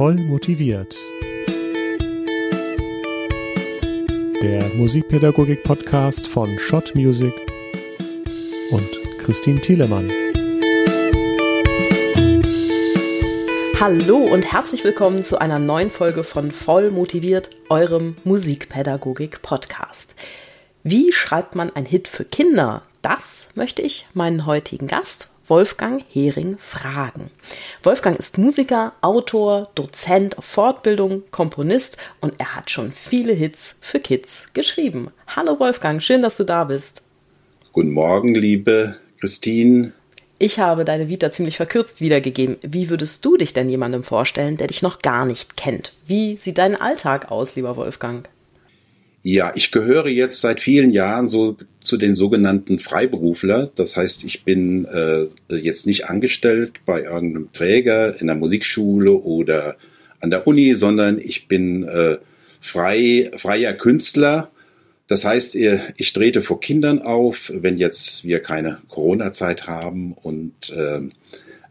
Voll motiviert. Der Musikpädagogik-Podcast von Schott Music und Christine Thielemann. Hallo und herzlich willkommen zu einer neuen Folge von Voll motiviert, eurem Musikpädagogik-Podcast. Wie schreibt man ein Hit für Kinder? Das möchte ich meinen heutigen Gast Wolfgang Hering fragen. Wolfgang ist Musiker, Autor, Dozent auf Fortbildung, Komponist und er hat schon viele Hits für Kids geschrieben. Hallo Wolfgang, schön, dass du da bist. Guten Morgen, liebe Christine. Ich habe deine Vita ziemlich verkürzt wiedergegeben. Wie würdest du dich denn jemandem vorstellen, der dich noch gar nicht kennt? Wie sieht dein Alltag aus, lieber Wolfgang? Ja, ich gehöre jetzt seit vielen Jahren so zu den sogenannten Freiberufler. Das heißt, ich bin äh, jetzt nicht angestellt bei irgendeinem Träger in der Musikschule oder an der Uni, sondern ich bin äh, frei, freier Künstler. Das heißt, ich trete vor Kindern auf, wenn jetzt wir keine Corona-Zeit haben und äh,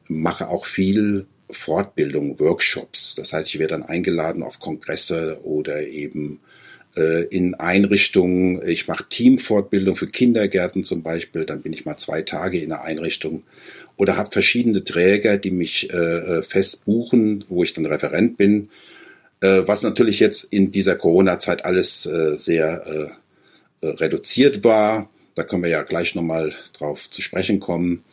mache auch viel Fortbildung, Workshops. Das heißt, ich werde dann eingeladen auf Kongresse oder eben äh, in Einrichtungen. Ich mache Teamfortbildung für Kindergärten zum Beispiel. Dann bin ich mal zwei Tage in einer Einrichtung oder habe verschiedene Träger, die mich äh, äh, fest buchen, wo ich dann Referent bin. Äh, was natürlich jetzt in dieser Corona-Zeit alles äh, sehr äh, äh, reduziert war. Da können wir ja gleich nochmal drauf zu sprechen kommen.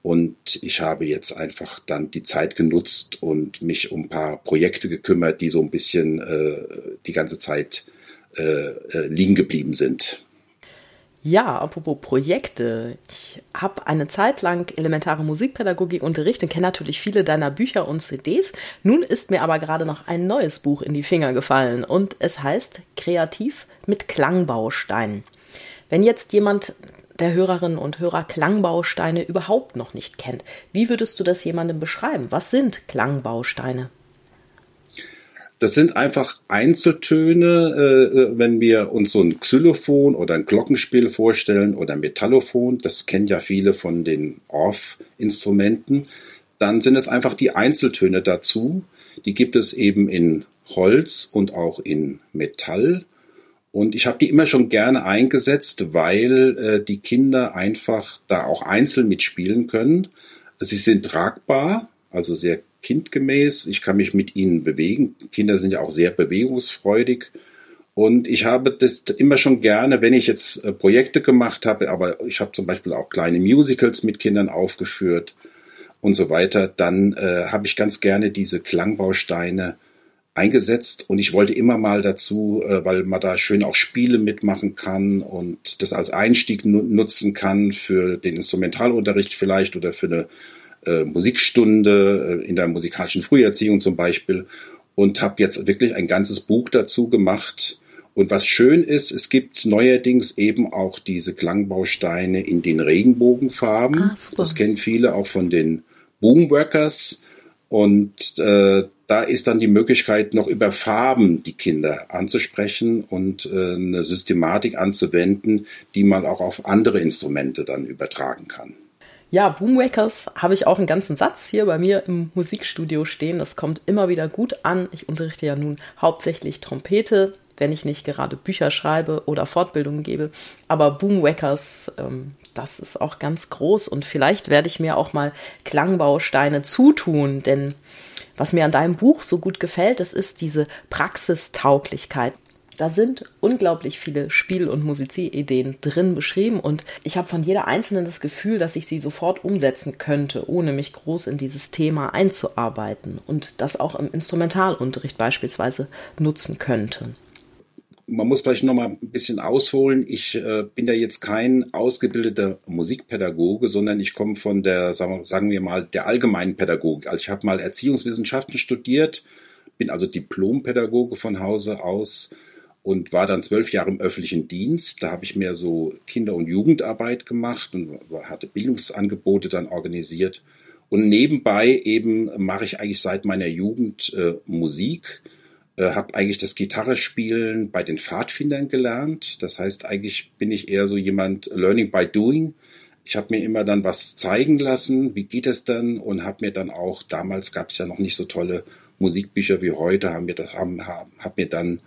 Und ich habe jetzt einfach dann die Zeit genutzt und mich um ein paar Projekte gekümmert, die so ein bisschen äh, die ganze Zeit äh, äh, liegen geblieben sind. Ja, apropos Projekte. Ich habe eine Zeit lang elementare Musikpädagogik unterrichtet und kenne natürlich viele deiner Bücher und CDs. Nun ist mir aber gerade noch ein neues Buch in die Finger gefallen und es heißt Kreativ mit Klangbausteinen. Wenn jetzt jemand der Hörerinnen und Hörer Klangbausteine überhaupt noch nicht kennt, wie würdest du das jemandem beschreiben? Was sind Klangbausteine? Das sind einfach Einzeltöne, äh, äh, wenn wir uns so ein Xylophon oder ein Glockenspiel vorstellen oder ein Metallophon, das kennen ja viele von den Orff-Instrumenten, dann sind es einfach die Einzeltöne dazu. Die gibt es eben in Holz und auch in Metall. Und ich habe die immer schon gerne eingesetzt, weil äh, die Kinder einfach da auch einzeln mitspielen können. Sie sind tragbar, also sehr kindgemäß. Ich kann mich mit ihnen bewegen. Kinder sind ja auch sehr bewegungsfreudig. Und ich habe das immer schon gerne, wenn ich jetzt äh, Projekte gemacht habe, aber ich habe zum Beispiel auch kleine Musicals mit Kindern aufgeführt und so weiter, dann äh, habe ich ganz gerne diese Klangbausteine eingesetzt und ich wollte immer mal dazu, äh, weil man da schön auch Spiele mitmachen kann und das als Einstieg nutzen kann für den Instrumentalunterricht vielleicht oder für eine äh, Musikstunde äh, in der musikalischen Früherziehung zum Beispiel und habe jetzt wirklich ein ganzes Buch dazu gemacht. Und was schön ist, es gibt neuerdings eben auch diese Klangbausteine in den Regenbogenfarben. Ah, das kennen viele auch von den Boomworkers. Und äh, da ist dann die Möglichkeit, noch über Farben die Kinder anzusprechen und äh, eine Systematik anzuwenden, die man auch auf andere Instrumente dann übertragen kann. Ja, Boomwackers habe ich auch einen ganzen Satz hier bei mir im Musikstudio stehen. Das kommt immer wieder gut an. Ich unterrichte ja nun hauptsächlich Trompete, wenn ich nicht gerade Bücher schreibe oder Fortbildungen gebe. Aber Boomwackers, ähm, das ist auch ganz groß und vielleicht werde ich mir auch mal Klangbausteine zutun, denn was mir an deinem Buch so gut gefällt, das ist diese Praxistauglichkeit. Da sind unglaublich viele Spiel- und Musizideen drin beschrieben und ich habe von jeder einzelnen das Gefühl, dass ich sie sofort umsetzen könnte, ohne mich groß in dieses Thema einzuarbeiten und das auch im Instrumentalunterricht beispielsweise nutzen könnte. Man muss vielleicht noch mal ein bisschen ausholen. Ich äh, bin ja jetzt kein ausgebildeter Musikpädagoge, sondern ich komme von der, sagen wir mal, der allgemeinen Pädagogik. Also ich habe mal Erziehungswissenschaften studiert, bin also Diplompädagoge von Hause aus und war dann zwölf Jahre im öffentlichen Dienst. Da habe ich mehr so Kinder- und Jugendarbeit gemacht und hatte Bildungsangebote dann organisiert. Und nebenbei eben mache ich eigentlich seit meiner Jugend äh, Musik, äh, habe eigentlich das Gitarrespielen bei den Pfadfindern gelernt. Das heißt, eigentlich bin ich eher so jemand Learning by Doing. Ich habe mir immer dann was zeigen lassen, wie geht es denn und habe mir dann auch, damals gab es ja noch nicht so tolle Musikbücher wie heute haben wir das haben, haben hab mir dann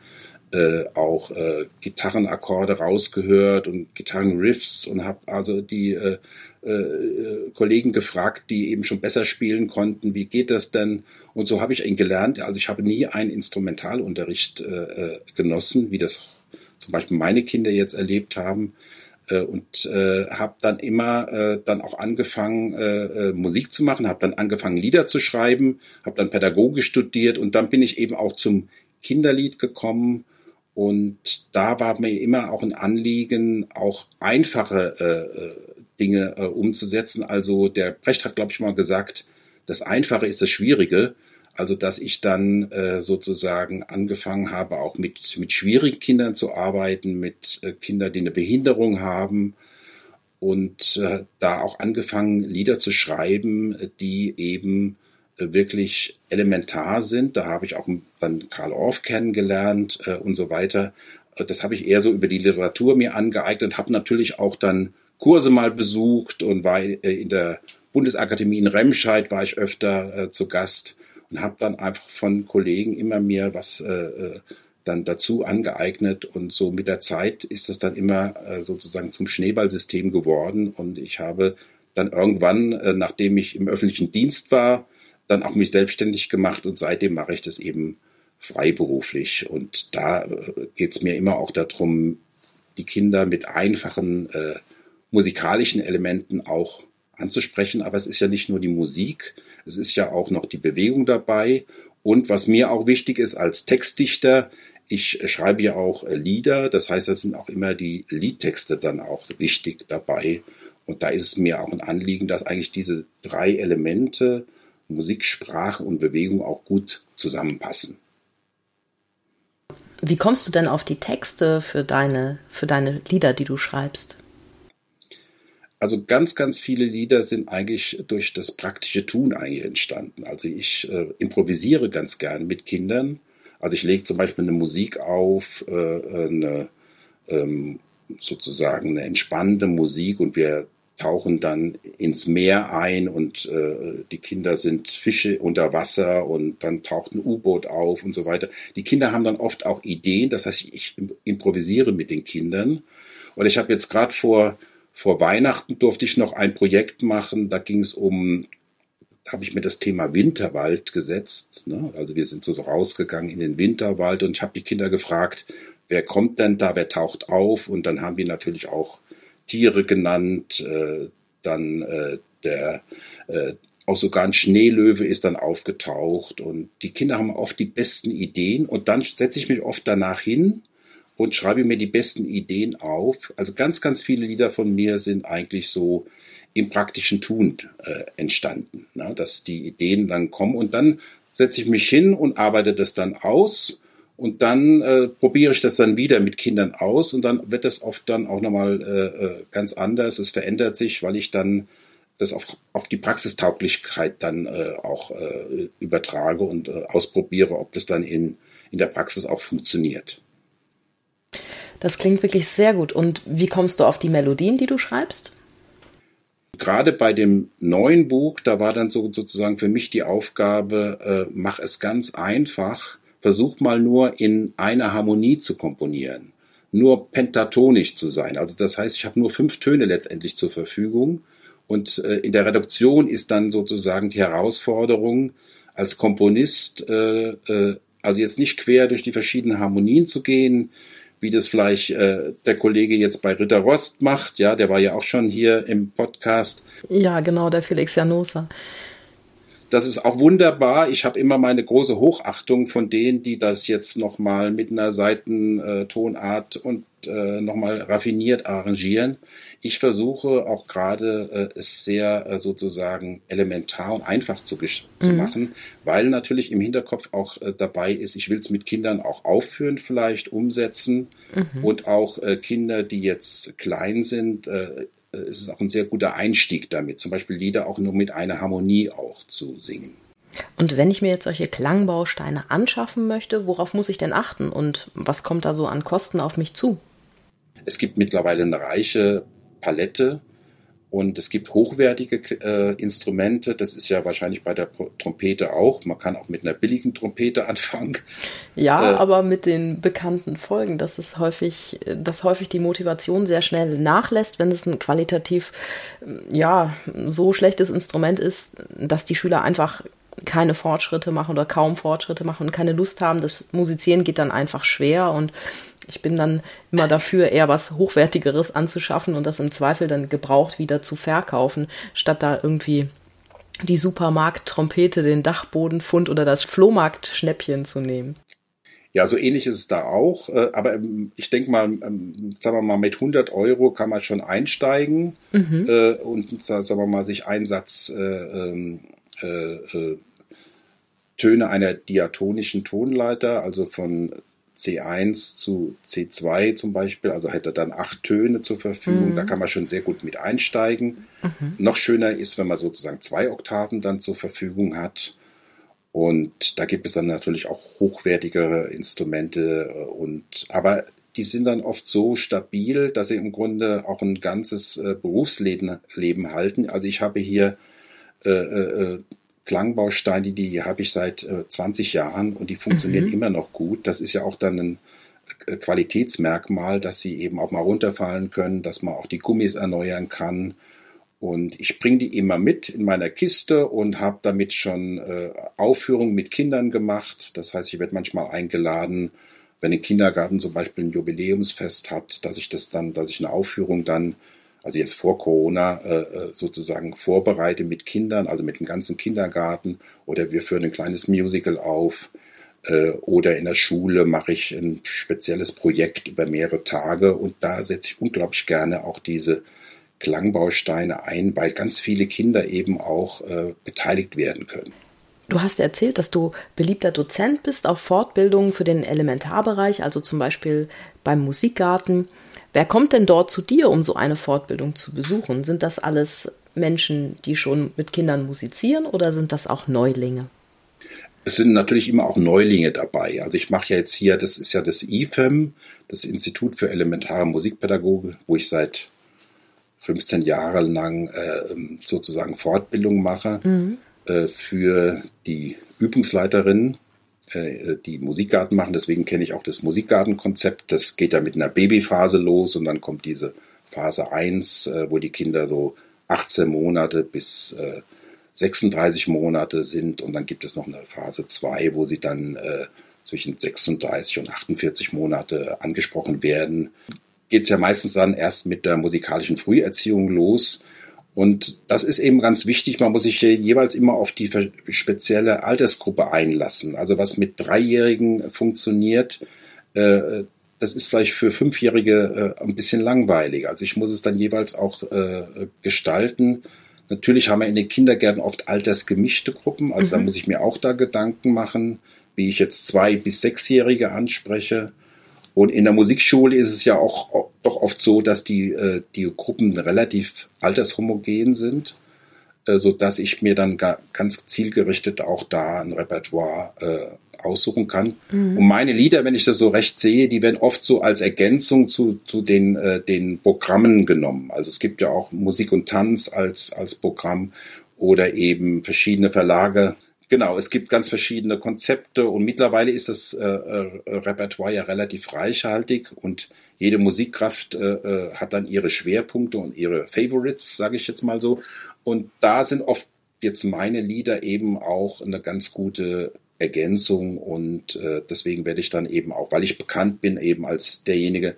äh, auch äh, Gitarrenakkorde rausgehört und Gitarrenriffs und habe also die äh, äh, Kollegen gefragt, die eben schon besser spielen konnten, wie geht das denn? Und so habe ich ihn gelernt. Also ich habe nie einen Instrumentalunterricht äh, äh genossen, wie das zum Beispiel meine Kinder jetzt erlebt haben. Äh, und äh, habe dann immer äh, dann auch angefangen äh, äh, Musik zu machen, habe dann angefangen Lieder zu schreiben, habe dann Pädagogik studiert und dann bin ich eben auch zum Kinderlied gekommen und da war mir immer auch ein Anliegen, auch einfache äh, äh, Dinge äh, umzusetzen. Also der Brecht hat, glaube ich, mal gesagt, das Einfache ist das Schwierige. Also dass ich dann äh, sozusagen angefangen habe, auch mit, mit schwierigen Kindern zu arbeiten, mit äh, Kindern, die eine Behinderung haben und äh, da auch angefangen, Lieder zu schreiben, die eben äh, wirklich elementar sind. Da habe ich auch dann Karl Orff kennengelernt äh, und so weiter. Äh, das habe ich eher so über die Literatur mir angeeignet, habe natürlich auch dann Kurse mal besucht und war äh, in der Bundesakademie in Remscheid war ich öfter äh, zu Gast und habe dann einfach von Kollegen immer mehr was äh, äh, dann dazu angeeignet und so mit der Zeit ist das dann immer äh, sozusagen zum Schneeballsystem geworden und ich habe dann irgendwann, nachdem ich im öffentlichen Dienst war, dann auch mich selbstständig gemacht und seitdem mache ich das eben freiberuflich. Und da äh, geht es mir immer auch darum, die Kinder mit einfachen äh, musikalischen Elementen auch anzusprechen. Aber es ist ja nicht nur die Musik, es ist ja auch noch die Bewegung dabei. Und was mir auch wichtig ist als Textdichter, ich schreibe ja auch äh, Lieder, das heißt, da sind auch immer die Liedtexte dann auch wichtig dabei. Und da ist es mir auch ein Anliegen, dass eigentlich diese drei Elemente Musik, Sprache und Bewegung auch gut zusammenpassen. Wie kommst du denn auf die Texte für deine, für deine Lieder, die du schreibst? Also ganz, ganz viele Lieder sind eigentlich durch das praktische Tun eigentlich entstanden. Also ich äh, improvisiere ganz gern mit Kindern. Also ich lege zum Beispiel eine Musik auf, äh, eine ähm, sozusagen eine entspannende Musik und wir tauchen dann ins Meer ein und äh, die Kinder sind Fische unter Wasser und dann taucht ein U-Boot auf und so weiter. Die Kinder haben dann oft auch Ideen, das heißt, ich improvisiere mit den Kindern. Und ich habe jetzt gerade vor, vor Weihnachten durfte ich noch ein Projekt machen, da ging es um, habe ich mir das Thema Winterwald gesetzt. Ne? Also wir sind so rausgegangen in den Winterwald und ich habe die Kinder gefragt, wer kommt denn da, wer taucht auf? Und dann haben wir natürlich auch Tiere genannt, äh, dann äh, der äh, auch sogar ein Schneelöwe ist dann aufgetaucht und die Kinder haben oft die besten Ideen und dann setze ich mich oft danach hin und schreibe mir die besten Ideen auf. Also ganz, ganz viele Lieder von mir sind eigentlich so im praktischen Tun äh, entstanden, ne? dass die Ideen dann kommen und dann setze ich mich hin und arbeite das dann aus und dann äh, probiere ich das dann wieder mit Kindern aus und dann wird das oft dann auch nochmal äh, äh, ganz anders. Es verändert sich, weil ich dann das auf, auf die Praxistauglichkeit dann äh, auch äh, übertrage und äh, ausprobiere, ob das dann in, in der Praxis auch funktioniert. Das klingt wirklich sehr gut. Und wie kommst du auf die Melodien, die du schreibst? Gerade bei dem neuen Buch, da war dann so sozusagen für mich die Aufgabe, äh, mach es ganz einfach versuch mal nur in einer Harmonie zu komponieren, nur pentatonisch zu sein. Also das heißt, ich habe nur fünf Töne letztendlich zur Verfügung und äh, in der Reduktion ist dann sozusagen die Herausforderung als Komponist, äh, äh, also jetzt nicht quer durch die verschiedenen Harmonien zu gehen, wie das vielleicht äh, der Kollege jetzt bei Ritter Rost macht, ja, der war ja auch schon hier im Podcast. Ja, genau, der Felix Janosa. Das ist auch wunderbar. Ich habe immer meine große Hochachtung von denen, die das jetzt nochmal mit einer Seitentonart und äh, nochmal raffiniert arrangieren. Ich versuche auch gerade äh, es sehr äh, sozusagen elementar und einfach zu, zu mhm. machen, weil natürlich im Hinterkopf auch äh, dabei ist, ich will es mit Kindern auch aufführen, vielleicht umsetzen mhm. und auch äh, Kinder, die jetzt klein sind, äh, äh, es ist auch ein sehr guter Einstieg damit, zum Beispiel Lieder auch nur mit einer Harmonie auch zu singen. Und wenn ich mir jetzt solche Klangbausteine anschaffen möchte, worauf muss ich denn achten und was kommt da so an Kosten auf mich zu? Es gibt mittlerweile eine reiche Palette Und es gibt hochwertige äh, Instrumente. Das ist ja wahrscheinlich bei der Trompete auch. Man kann auch mit einer billigen Trompete anfangen. Ja, äh, aber mit den bekannten Folgen, dass es häufig, dass häufig die Motivation sehr schnell nachlässt, wenn es ein qualitativ ja so schlechtes Instrument ist, dass die Schüler einfach keine Fortschritte machen oder kaum Fortschritte machen und keine Lust haben. Das Musizieren geht dann einfach schwer und ich bin dann immer dafür, eher was Hochwertigeres anzuschaffen und das im Zweifel dann gebraucht wieder zu verkaufen, statt da irgendwie die Supermarkt-Trompete, den Dachbodenfund oder das Flohmarkt-Schnäppchen zu nehmen. Ja, so ähnlich ist es da auch. Äh, aber ähm, ich denke mal, ähm, sagen wir mal, mit 100 Euro kann man schon einsteigen mhm. Äh, und sagen wir mal, sich Einsatz äh, ähm, Töne einer diatonischen Tonleiter, also von C1 zu C2 zum Beispiel, also hätte er dann acht Töne zur Verfügung. Mhm. Da kann man schon sehr gut mit einsteigen. Mhm. Noch schöner ist, wenn man sozusagen zwei Oktaven dann zur Verfügung hat. Und da gibt es dann natürlich auch hochwertigere Instrumente äh, und aber die sind dann oft so stabil, dass sie im Grunde auch ein ganzes äh, Berufsleben Leben halten. Also ich habe hier äh, äh, Klangbausteine, die habe ich seit äh, 20 Jahren und die funktionieren mhm. immer noch gut. Das ist ja auch dann ein äh, Qualitätsmerkmal, dass sie eben auch mal runterfallen können, dass man auch die Gummis erneuern kann. Und ich bringe die immer mit in meiner Kiste und habe damit schon äh, Aufführungen mit Kindern gemacht. Das heißt, ich werde manchmal eingeladen, wenn ein Kindergarten zum Beispiel ein Jubiläumsfest hat, dass ich das dann, dass ich eine Aufführung dann also jetzt vor Corona äh, äh, sozusagen vorbereite mit Kindern, also mit dem ganzen Kindergarten oder wir führen ein kleines Musical auf äh, oder in der Schule mache ich ein spezielles Projekt über mehrere Tage und da setze ich unglaublich gerne auch diese Klangbausteine ein, weil ganz viele Kinder eben auch äh, beteiligt werden können. Du hast erzählt, dass du beliebter Dozent bist auf Fortbildungen für den Elementarbereich, also zum Beispiel beim Musikgarten. Wer kommt denn dort zu dir, um so eine Fortbildung zu besuchen? Sind das alles Menschen, die schon mit Kindern musizieren oder sind das auch Neulinge? Es sind natürlich immer auch Neulinge dabei. Also ich mache ja jetzt hier, das ist ja das IFEM, das Institut für elementare Musikpädagogik, wo ich seit 15 Jahren lang äh, sozusagen Fortbildung mache mhm. äh, für die Übungsleiterinnen äh, die Musikgarten machen. Deswegen kenne ich auch das Musikgartenkonzept. Das geht ja mit einer Babyphase los und dann kommt diese Phase 1, äh, wo die Kinder so 18 Monate bis 36 äh, Monate sind und dann gibt es noch eine Phase 2, wo sie dann zwischen 36 und 48 Monate angesprochen werden. Geht es ja meistens dann erst mit der musikalischen Früherziehung los und das ist eben ganz wichtig. Man muss sich jeweils immer auf die spezielle Altersgruppe einlassen. Also was mit Dreijährigen funktioniert, äh, das ist vielleicht für Fünfjährige äh, ein bisschen langweilig. Also ich muss es dann jeweils auch äh, gestalten. Natürlich haben wir in den Kindergärten oft altersgemischte Gruppen. Also mhm. da muss ich mir auch da Gedanken machen, wie ich jetzt zwei bis sechsjährige anspreche. Und in der Musikschule ist es ja auch doch oft so, dass die, äh, die Gruppen relativ altershomogen sind, äh, so dass ich mir dann ganz zielgerichtet auch da ein Repertoire äh, aussuchen kann. Mhm. Und meine Lieder, wenn ich das so recht sehe, die werden oft so als Ergänzung zu, zu den, äh, den Programmen genommen. Also es gibt ja auch Musik und Tanz als, als Programm oder eben verschiedene Verlage Genau, es gibt ganz verschiedene Konzepte und mittlerweile ist das äh, äh, Repertoire ja relativ reichhaltig und jede Musikkraft äh, äh, hat dann ihre Schwerpunkte und ihre Favorites, sage ich jetzt mal so. Und da sind oft jetzt meine Lieder eben auch eine ganz gute Ergänzung und äh, deswegen werde ich dann eben auch, weil ich bekannt bin eben als derjenige,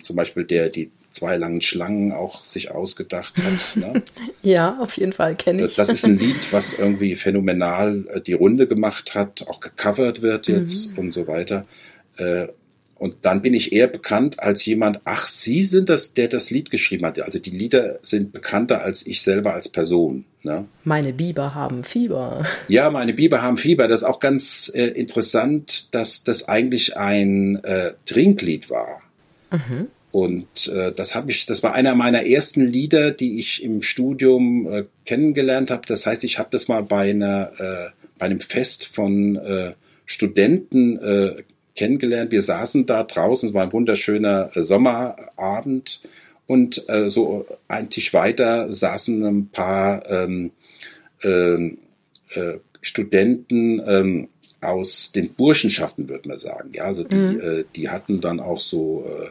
zum Beispiel der die zwei langen Schlangen auch sich ausgedacht hat. Ne? ja, auf jeden Fall kenne ich. Das ist ein Lied, was irgendwie phänomenal äh, die Runde gemacht hat, auch gecovert wird jetzt mhm. und so weiter. Äh, und dann bin ich eher bekannt als jemand, ach, Sie sind das, der das Lied geschrieben hat. Also die Lieder sind bekannter als ich selber als Person. Ne? Meine Biber haben Fieber. Ja, meine Biber haben Fieber. Das ist auch ganz äh, interessant, dass das eigentlich ein äh, Trinklied war. Mhm. Und äh, das habe ich, das war einer meiner ersten Lieder, die ich im Studium äh, kennengelernt habe. Das heißt, ich habe das mal bei einer äh, bei einem Fest von äh, Studenten äh, kennengelernt. Wir saßen da draußen, es war ein wunderschöner äh, Sommerabend und äh, so ein Tisch weiter saßen ein paar ähm, ähm, äh, Studenten ähm, aus den Burschenschaften, würde man sagen. Ja, also die, mhm. äh, die hatten dann auch so äh,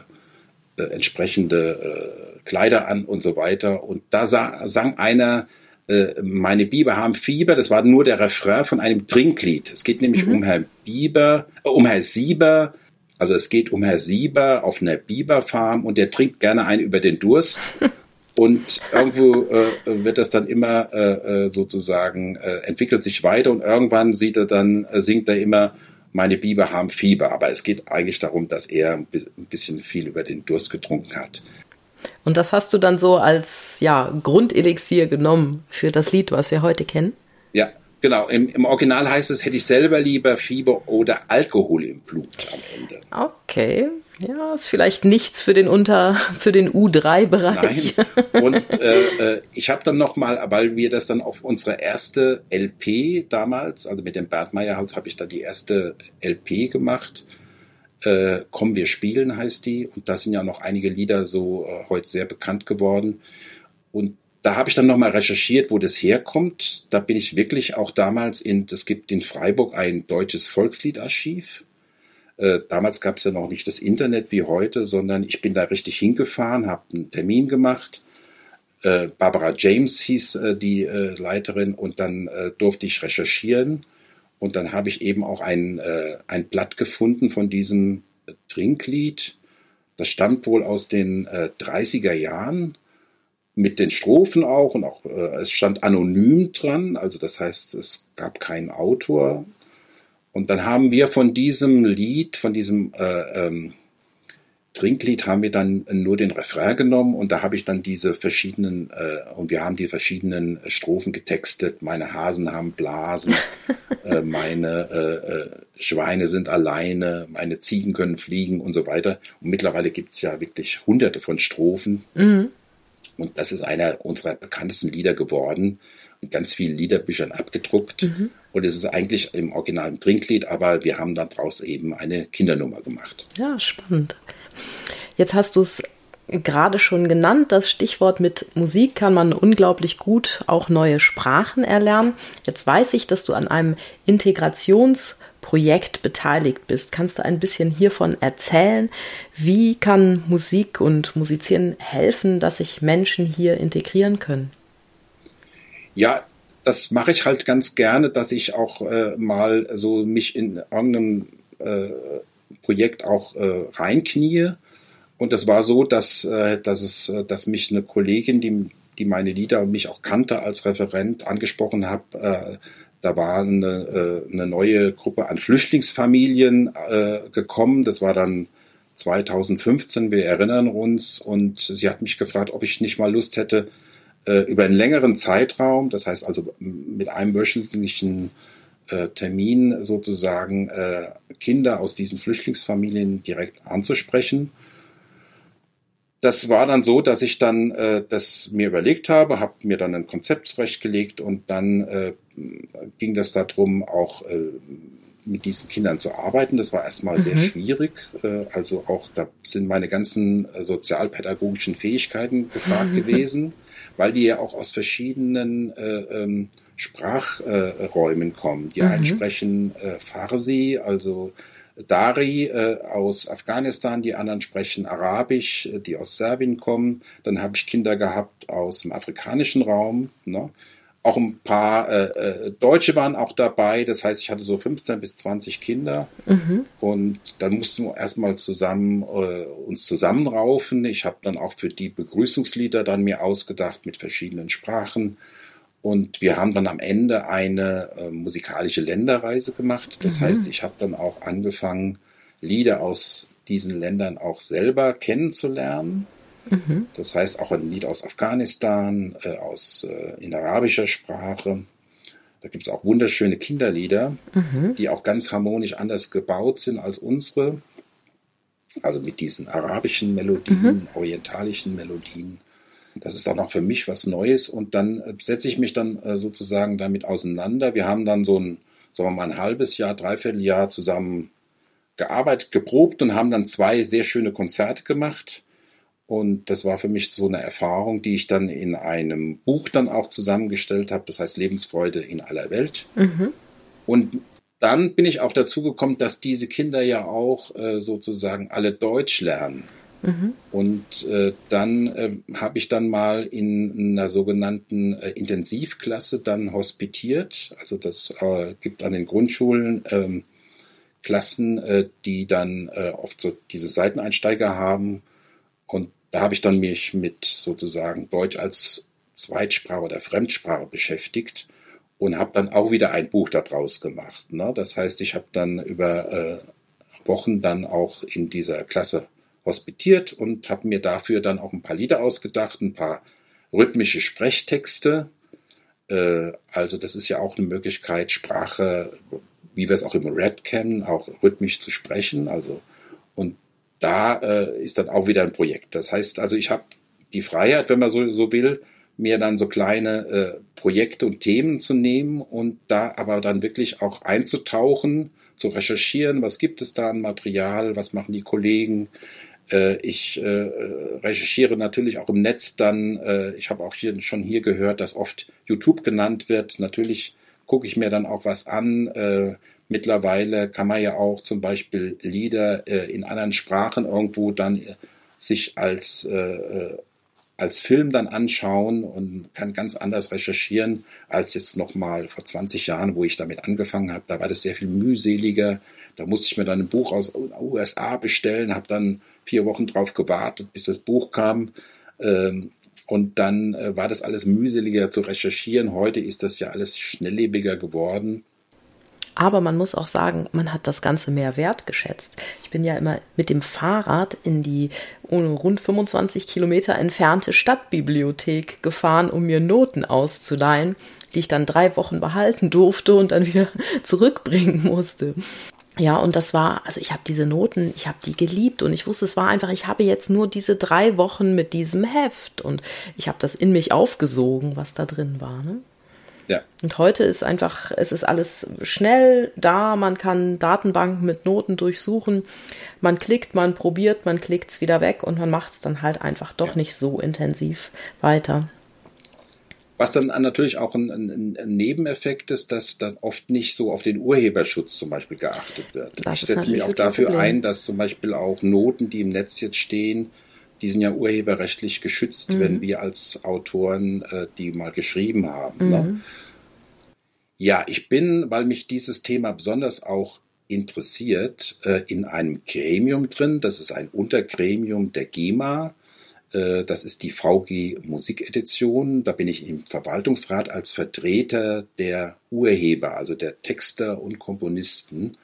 äh, entsprechende äh, Kleider an und so weiter. Und da sa sang einer, äh, meine Biber haben Fieber. Das war nur der Refrain von einem Trinklied. Es geht nämlich mhm. um Herrn Biber, äh, um Herrn Sieber. Also es geht um Herrn Sieber auf einer Biberfarm und der trinkt gerne einen über den Durst. Und irgendwo äh, wird das dann immer äh, äh, sozusagen äh, entwickelt sich weiter und irgendwann sieht er dann äh, singt er immer meine Biber haben Fieber, aber es geht eigentlich darum, dass er ein bisschen viel über den Durst getrunken hat. Und das hast du dann so als ja Grundelixier genommen für das Lied, was wir heute kennen? Ja, genau. Im, Im Original heißt es, hätte ich selber lieber Fieber oder Alkohol im Blut am Ende. Okay, ja, ist vielleicht nichts für den unter für den U3-Bereich. Nein. Und äh, äh, ich habe dann noch mal, weil wir das dann auf unsere erste LP damals, also mit dem Bert Meyerhaus, habe ich da die erste LP gemacht. Äh, Komm, wir spielen heißt die. Und da sind ja noch einige Lieder so äh, heute sehr bekannt geworden. Und da habe ich dann nochmal recherchiert, wo das herkommt. Da bin ich wirklich auch damals in, es gibt in Freiburg ein deutsches Volksliedarchiv. Äh, damals gab es ja noch nicht das Internet wie heute, sondern ich bin da richtig hingefahren, habe einen Termin gemacht. Äh, Barbara James hieß äh, die äh, Leiterin und dann äh, durfte ich recherchieren und dann habe ich eben auch ein, äh, ein Blatt gefunden von diesem Trinklied. Das stammt wohl aus den 30er Jahren mit den Strophen auch und auch es stand anonym dran, also das heißt, es gab keinen Autor, und dann haben wir von diesem Lied, von diesem äh, ähm, Trinklied, haben wir dann nur den Refrain genommen und da habe ich dann diese verschiedenen, äh, und wir haben die verschiedenen Strophen getextet. Meine Hasen haben Blasen, äh, meine äh, äh, Schweine sind alleine, meine Ziegen können fliegen und so weiter. Und mittlerweile gibt's ja wirklich hunderte von Strophen. Mhm. Und das ist einer unserer bekanntesten Lieder geworden in ganz vielen Liederbüchern abgedruckt. Mhm. Und es ist eigentlich im Original ein Trinklied, aber wir haben daraus eben eine Kindernummer gemacht. Ja, spannend. Jetzt hast du es gerade schon genannt, das Stichwort mit Musik kann man unglaublich gut auch neue Sprachen erlernen. Jetzt weiß ich, dass du an einem Integrationsprojekt beteiligt bist. Kannst du ein bisschen hiervon erzählen? Wie kann Musik und Musizieren helfen, dass sich Menschen hier integrieren können? Ja, das mache ich halt ganz gerne, dass ich auch äh, mal so mich in irgendeinem äh, Projekt auch äh, reinknie. Und das war so, dass, äh, dass es, äh, dass mich eine Kollegin, die, die meine Lieder und mich auch kannte als Referent, angesprochen hat. Äh, da war eine, äh, eine neue Gruppe an Flüchtlingsfamilien äh, gekommen. Das war dann 2015, wir erinnern uns. Und sie hat mich gefragt, ob ich nicht mal Lust hätte, äh, über einen längeren Zeitraum, das heißt also mit einem wöchentlichen äh, Termin sozusagen äh, Kinder aus diesen Flüchtlingsfamilien direkt anzusprechen. Das war dann so, dass ich dann äh, das mir überlegt habe, habe mir dann ein Konzept zurechtgelegt und dann äh, ging das darum, auch mit diesen Kindern zu arbeiten. Das war erstmal mhm. sehr schwierig. Also auch da sind meine ganzen sozialpädagogischen Fähigkeiten gefragt mhm. gewesen weil die ja auch aus verschiedenen äh, ähm, Sprachräumen kommen. Die mhm. einen sprechen äh, Farsi, also Dari äh, aus Afghanistan, die anderen sprechen Arabisch, äh, die aus Serbien kommen. Dann habe ich Kinder gehabt aus dem afrikanischen Raum. Ne? Auch ein paar äh, äh, Deutsche waren auch dabei. Das heißt, ich hatte so 15 bis 20 Kinder. Mhm. Und dann mussten wir erstmal zusammen äh, uns zusammenraufen. Ich habe dann auch für die Begrüßungslieder dann mir ausgedacht mit verschiedenen Sprachen. Und wir haben dann am Ende eine äh, musikalische Länderreise gemacht. Das mhm. heißt, ich habe dann auch angefangen, Lieder aus diesen Ländern auch selber kennenzulernen. Das heißt auch ein Lied aus Afghanistan, äh, aus äh, in arabischer Sprache. Da gibt es auch wunderschöne Kinderlieder, mhm. die auch ganz harmonisch anders gebaut sind als unsere. Also mit diesen arabischen Melodien, mhm. orientalischen Melodien. Das ist auch noch für mich was Neues. Und dann äh, setze ich mich dann äh, sozusagen damit auseinander. Wir haben dann so ein, sagen wir mal, ein halbes Jahr, dreiviertel Jahr zusammen gearbeitet, geprobt und haben dann zwei sehr schöne Konzerte gemacht Und das war für mich so eine Erfahrung, die ich dann in einem Buch dann auch zusammengestellt habe. Das heißt Lebensfreude in aller Welt. Mhm. Und dann bin ich auch dazu gekommen, dass diese Kinder ja auch äh, sozusagen alle Deutsch lernen. Mhm. Und äh, dann äh, habe ich dann mal in einer sogenannten äh, Intensivklasse dann hospitiert. Also das äh, gibt an den Grundschulen ähm, Klassen, äh, die dann äh, oft so diese Seiteneinsteiger haben. Und da habe ich dann mich mit sozusagen Deutsch als Zweitsprache oder Fremdsprache beschäftigt und habe dann auch wieder ein Buch daraus gemacht. Ne? Das heißt, ich habe dann über äh, Wochen dann auch in dieser Klasse hospitiert und habe mir dafür dann auch ein paar Lieder ausgedacht, ein paar rhythmische Sprechtexte. Äh, also das ist ja auch eine Möglichkeit, Sprache, wie wir es auch im Red kennen, auch rhythmisch zu sprechen. Also und da äh, ist dann auch wieder ein Projekt. Das heißt also, ich habe die Freiheit, wenn man so, so will, mir dann so kleine äh, Projekte und Themen zu nehmen und da aber dann wirklich auch einzutauchen, zu recherchieren, was gibt es da an Material, was machen die Kollegen. Äh, ich äh, recherchiere natürlich auch im Netz dann, äh, ich habe auch hier, schon hier gehört, dass oft YouTube genannt wird. Natürlich gucke ich mir dann auch was an, äh, Mittlerweile kann man ja auch zum Beispiel Lieder äh, in anderen Sprachen irgendwo dann äh, sich als, äh, äh, als Film dann anschauen und kann ganz anders recherchieren als jetzt nochmal vor 20 Jahren, wo ich damit angefangen habe. Da war das sehr viel mühseliger. Da musste ich mir dann ein Buch aus USA bestellen, habe dann vier Wochen drauf gewartet, bis das Buch kam. Ähm, und dann äh, war das alles mühseliger zu recherchieren. Heute ist das ja alles schnelllebiger geworden. Aber man muss auch sagen, man hat das Ganze mehr wertgeschätzt. Ich bin ja immer mit dem Fahrrad in die rund 25 Kilometer entfernte Stadtbibliothek gefahren, um mir Noten auszuleihen, die ich dann drei Wochen behalten durfte und dann wieder zurückbringen musste. Ja, und das war, also ich habe diese Noten, ich habe die geliebt und ich wusste, es war einfach, ich habe jetzt nur diese drei Wochen mit diesem Heft und ich habe das in mich aufgesogen, was da drin war. Ne? Ja. Und heute ist einfach, es ist alles schnell da, man kann Datenbanken mit Noten durchsuchen, man klickt, man probiert, man klickt es wieder weg und man macht es dann halt einfach doch ja. nicht so intensiv weiter. Was dann natürlich auch ein, ein, ein, Nebeneffekt ist, dass dann oft nicht so auf den Urheberschutz zum Beispiel geachtet wird. Das ich setze mich auch dafür ein, dass zum Beispiel auch Noten, die im Netz jetzt stehen, die sind ja urheberrechtlich geschützt, mhm. wenn wir als Autoren äh, die mal geschrieben haben. Ne? Mhm. Ne? Ja, ich bin, weil mich dieses Thema besonders auch interessiert, äh, in einem Gremium drin. Das ist ein Untergremium der GEMA. Äh, das ist die VG Musikedition. Da bin ich im Verwaltungsrat als Vertreter der Urheber, also der Texter und Komponisten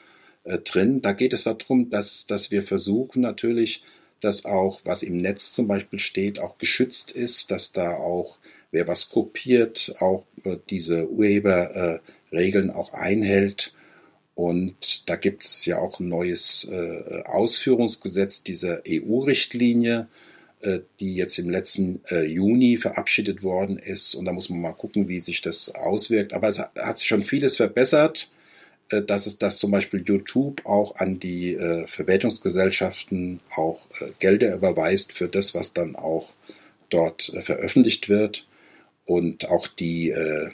äh, drin. Da geht es darum, dass, dass wir versuchen natürlich, dass auch, was im Netz zum Beispiel steht, auch geschützt ist, dass da auch, wer was kopiert, auch äh, diese Urheberregeln äh, auch einhält. Und da gibt es ja auch ein neues äh, Ausführungsgesetz dieser EU-Richtlinie, die jetzt im letzten Juni verabschiedet worden ist. Und da muss man mal gucken, wie sich das auswirkt. Aber es hat sich schon vieles verbessert. Äh, dass es das zum Beispiel YouTube auch an die äh, Verwertungsgesellschaften auch äh, Gelder überweist für das, was dann auch dort äh, veröffentlicht wird. Und auch die, äh,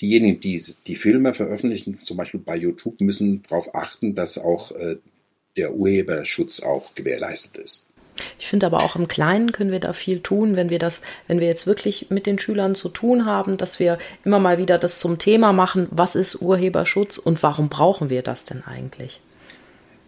diejenigen, die die Filme veröffentlichen, zum Beispiel bei YouTube, müssen darauf achten, dass auch äh, der Urheberschutz auch gewährleistet ist. Ich finde aber auch im Kleinen können wir da viel tun, wenn wir das, wenn wir jetzt wirklich mit den Schülern zu tun haben, dass wir immer mal wieder das zum Thema machen, was ist Urheberschutz und warum brauchen wir das denn eigentlich?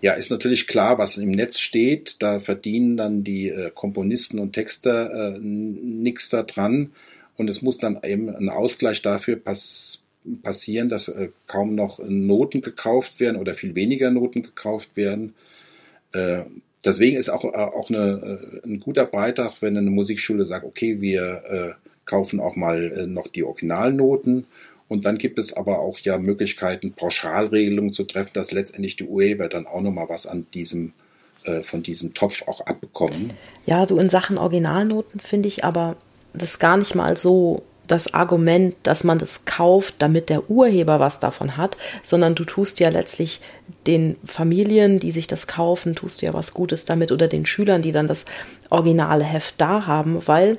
Ja, ist natürlich klar, was im Netz steht. Da verdienen dann die äh, Komponisten und Texter äh, nichts daran. Und es muss dann eben ein Ausgleich dafür pass passieren, dass äh, kaum noch Noten gekauft werden oder viel weniger Noten gekauft werden. Deswegen ist auch, äh, auch eine, äh, ein guter Beitrag, wenn eine Musikschule sagt, okay, wir äh, kaufen auch mal äh, noch die Originalnoten. Und dann gibt es aber auch ja Möglichkeiten, Pauschalregelungen zu treffen, dass letztendlich die Urheber dann auch nochmal was an diesem, äh, von diesem Topf auch abbekommen. Ja, du in Sachen Originalnoten finde ich aber das gar nicht mal so das Argument, dass man das kauft, damit der Urheber was davon hat, sondern du tust ja letztlich den Familien, die sich das kaufen, tust du ja was Gutes damit oder den Schülern, die dann das originale Heft da haben, weil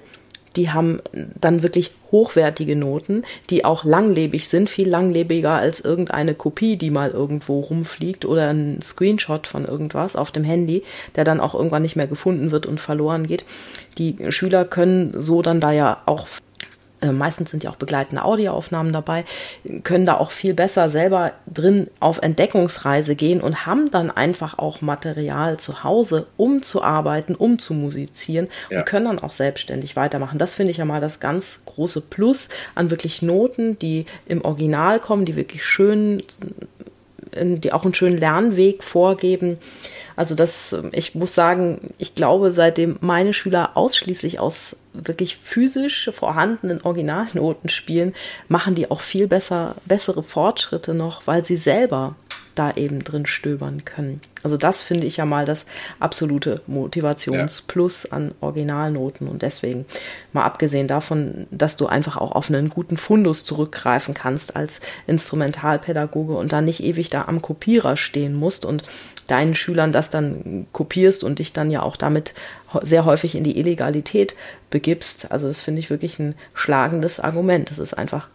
die haben dann wirklich hochwertige Noten, die auch langlebig sind, viel langlebiger als irgendeine Kopie, die mal irgendwo rumfliegt oder ein Screenshot von irgendwas auf dem Handy, der dann auch irgendwann nicht mehr gefunden wird und verloren geht. Die Schüler können so dann da ja auch äh, meistens sind ja auch begleitende Audioaufnahmen dabei, können da auch viel besser selber drin auf Entdeckungsreise gehen und haben dann einfach auch Material zu Hause, um zu arbeiten, um zu musizieren ja. und können dann auch selbstständig weitermachen. Das finde ich ja mal das ganz große Plus an wirklich Noten, die im Original kommen, die wirklich schön, die auch einen schönen Lernweg vorgeben. Also das, ich muss sagen, ich glaube, seitdem meine Schüler ausschließlich aus wirklich physisch vorhandenen Originalnoten spielen, machen die auch viel besser, bessere Fortschritte noch, weil sie selber da eben drin stöbern können. Also das finde ich ja mal das absolute Motivationsplus ja. an Originalnoten und deswegen mal abgesehen davon, dass du einfach auch auf einen guten Fundus zurückgreifen kannst als Instrumentalpädagoge und dann nicht ewig da am Kopierer stehen musst und deinen Schülern das dann kopierst und dich dann ja auch damit sehr häufig in die Illegalität begibst. Also das finde ich wirklich ein schlagendes Argument. Das ist einfach,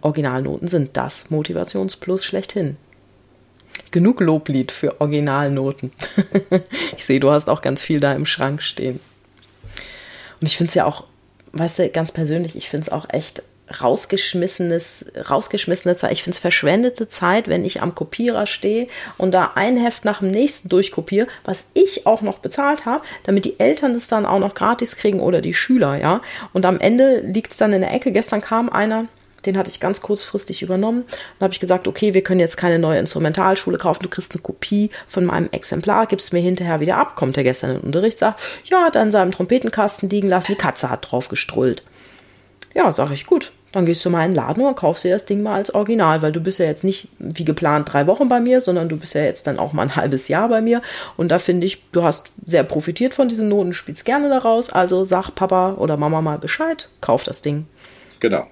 Originalnoten sind das Motivationsplus schlechthin. Genug Loblied für Originalnoten. ich sehe, du hast auch ganz viel da im Schrank stehen. Und ich finde es ja auch, weißt du, ganz persönlich, ich finde es auch echt rausgeschmissenes, rausgeschmissene Zeit. Ich finde es verschwendete Zeit, wenn ich am Kopierer stehe und da ein Heft nach dem nächsten durchkopiere, was ich auch noch bezahlt habe, damit die Eltern es dann auch noch gratis kriegen oder die Schüler, ja. Und am Ende liegt es dann in der Ecke. Gestern kam einer, den hatte ich ganz kurzfristig übernommen. Dann habe ich gesagt, okay, wir können jetzt keine neue Instrumentalschule kaufen. Du kriegst eine Kopie von meinem Exemplar, gibst mir hinterher wieder ab. Kommt er gestern in den Unterricht, sagt, ja, hat er in seinem Trompetenkasten liegen lassen, die Katze hat drauf gestrullt. Ja, sag ich, gut. Dann gehst du mal in den Laden und kaufst dir das Ding mal als Original, weil du bist ja jetzt nicht wie geplant drei Wochen bei mir, sondern du bist ja jetzt dann auch mal ein halbes Jahr bei mir. Und da finde ich, du hast sehr profitiert von diesen Noten, spielst gerne daraus. Also sag Papa oder Mama mal Bescheid, kauf das Ding. Genau.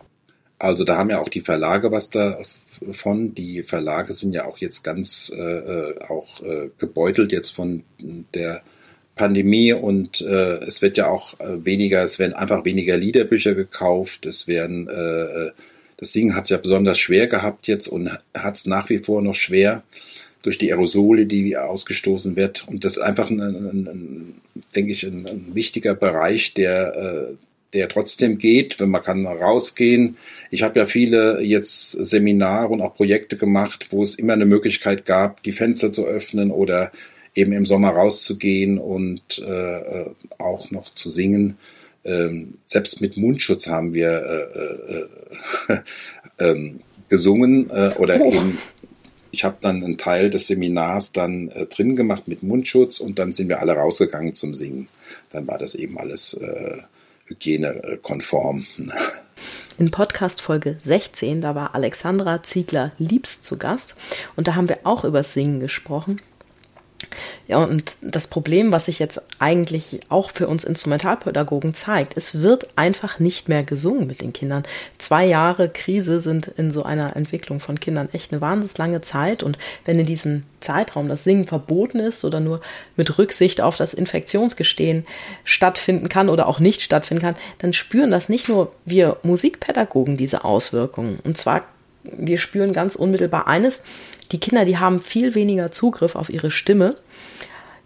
Also da haben ja auch die Verlage was davon. Die Verlage sind ja auch jetzt ganz äh, äh auch äh, gebeutelt jetzt von der Pandemie und äh, es wird ja auch äh, weniger, es werden einfach weniger Liederbücher gekauft, es werden, äh, äh das Singen hat es ja besonders schwer gehabt jetzt und hat es nach wie vor noch schwer durch die Aerosole, die ausgestoßen wird. Und das ist einfach, ein, ein, ein denke ich, ein, ein, wichtiger Bereich, der, äh, der trotzdem geht, wenn man kann rausgehen. Ich habe ja viele jetzt Seminare und auch Projekte gemacht, wo es immer eine Möglichkeit gab, die Fenster zu öffnen oder eben im Sommer rauszugehen und äh, äh, auch noch zu singen. Ähm, selbst mit Mundschutz haben wir äh, äh, äh, gesungen äh, oder oh. eben ich habe dann einen Teil des Seminars dann äh, drin gemacht mit Mundschutz und dann sind wir alle rausgegangen zum Singen. Dann war das eben alles äh, hygienekonform. In Podcast Folge 16, da war Alexandra Ziegler-Liebst zu Gast und da haben wir auch über Singen gesprochen. Ja, und das Problem, was sich jetzt eigentlich auch für uns Instrumentalpädagogen zeigt, es wird einfach nicht mehr gesungen mit den Kindern. Zwei Jahre Krise sind in so einer Entwicklung von Kindern echt eine wahnsinnig lange Zeit. Und wenn in diesem Zeitraum das Singen verboten ist oder nur mit Rücksicht auf das Infektionsgestehen stattfinden kann oder auch nicht stattfinden kann, dann spüren das nicht nur wir Musikpädagogen diese Auswirkungen. Und zwar wir spüren ganz unmittelbar eines, die Kinder, die haben viel weniger Zugriff auf ihre Stimme.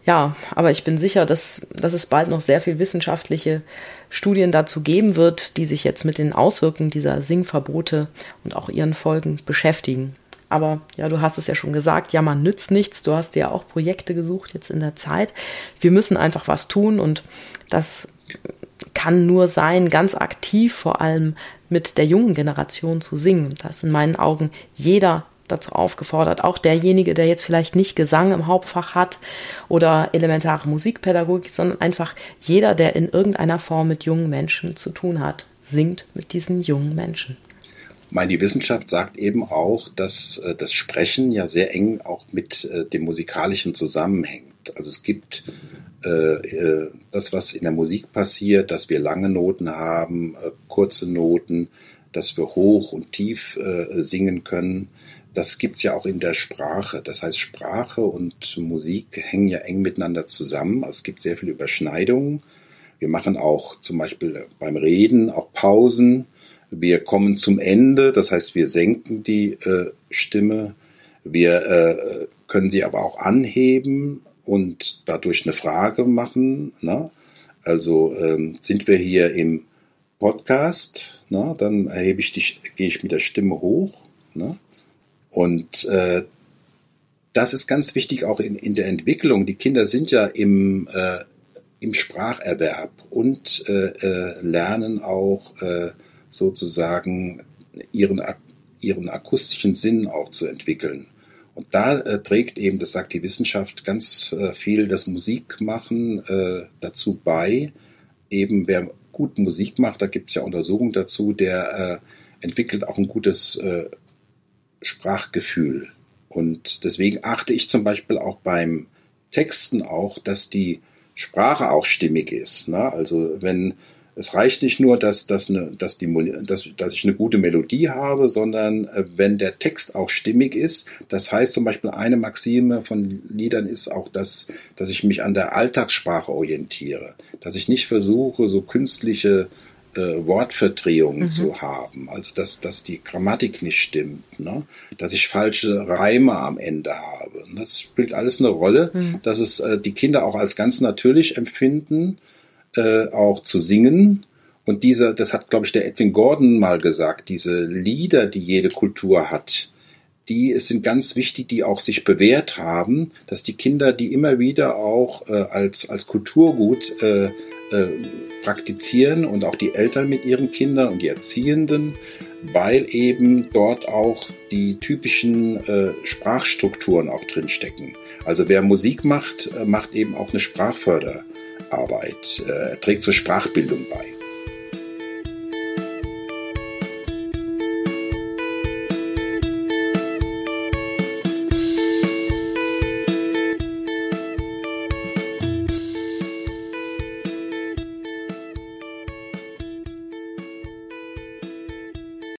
Ja, aber ich bin sicher, dass, dass es bald noch sehr viel wissenschaftliche Studien dazu geben wird, die sich jetzt mit den Auswirkungen dieser Singverbote und auch ihren Folgen beschäftigen. Aber ja, du hast es ja schon gesagt, ja, man nützt nichts. Du hast ja auch Projekte gesucht jetzt in der Zeit. Wir müssen einfach was tun und das kann nur sein, ganz aktiv vor allem mit der jungen Generation zu singen. Da ist in meinen Augen jeder dazu aufgefordert, auch derjenige, der jetzt vielleicht nicht Gesang im Hauptfach hat oder elementare Musikpädagogik, sondern einfach jeder, der in irgendeiner Form mit jungen Menschen zu tun hat, singt mit diesen jungen Menschen. Meine, die Wissenschaft sagt eben auch, dass äh, das Sprechen ja sehr eng auch mit äh, dem Musikalischen zusammenhängt. Also es gibt äh, das, was in der Musik passiert, dass wir lange Noten haben, äh, kurze Noten, dass wir hoch und tief äh, singen können. Das gibt's ja auch in der Sprache. Das heißt, Sprache und Musik hängen ja eng miteinander zusammen. Es gibt sehr viele Überschneidungen. Wir machen auch zum Beispiel beim Reden auch Pausen. Wir kommen zum Ende, das heißt, wir senken die äh, Stimme. Wir äh, können sie aber auch anheben und dadurch eine Frage machen. Ne? Also ähm, sind wir hier im Podcast, ne? dann erhebe ich die, gehe ich mit der Stimme hoch. Ne? Und äh, das ist ganz wichtig auch in, in der Entwicklung. Die Kinder sind ja im, äh, im Spracherwerb und äh, äh, lernen auch äh, sozusagen ihren, ihren akustischen Sinn auch zu entwickeln. Und da äh, trägt eben, das sagt die Wissenschaft, ganz äh, viel das Musikmachen äh, dazu bei. Eben wer gut Musik macht, da gibt es ja Untersuchungen dazu, der äh, entwickelt auch ein gutes äh, Sprachgefühl. Und deswegen achte ich zum Beispiel auch beim Texten auch, dass die Sprache auch stimmig ist. Ne? Also wenn es reicht nicht nur, dass, dass, eine, dass, die, dass, dass ich eine gute Melodie habe, sondern äh, wenn der Text auch stimmig ist. Das heißt zum Beispiel eine Maxime von Liedern ist auch, dass, dass ich mich an der Alltagssprache orientiere. Dass ich nicht versuche, so künstliche äh, Wortverdrehungen mhm. zu haben. Also dass, dass die Grammatik nicht stimmt, ne? dass ich falsche Reime am Ende habe. Das spielt alles eine Rolle, mhm. dass es äh, die Kinder auch als ganz natürlich empfinden äh, auch zu singen. Und dieser, das hat, glaube ich, der Edwin Gordon mal gesagt, diese Lieder, die jede Kultur hat, die sind ganz wichtig, die auch sich bewährt haben, dass die Kinder die immer wieder auch äh, als, als Kulturgut äh, äh, praktizieren und auch die Eltern mit ihren Kindern und die Erziehenden, weil eben dort auch die typischen äh, Sprachstrukturen auch drinstecken. Also wer Musik macht, äh, macht eben auch eine Sprachförder. Arbeit, äh, trägt zur Sprachbildung bei.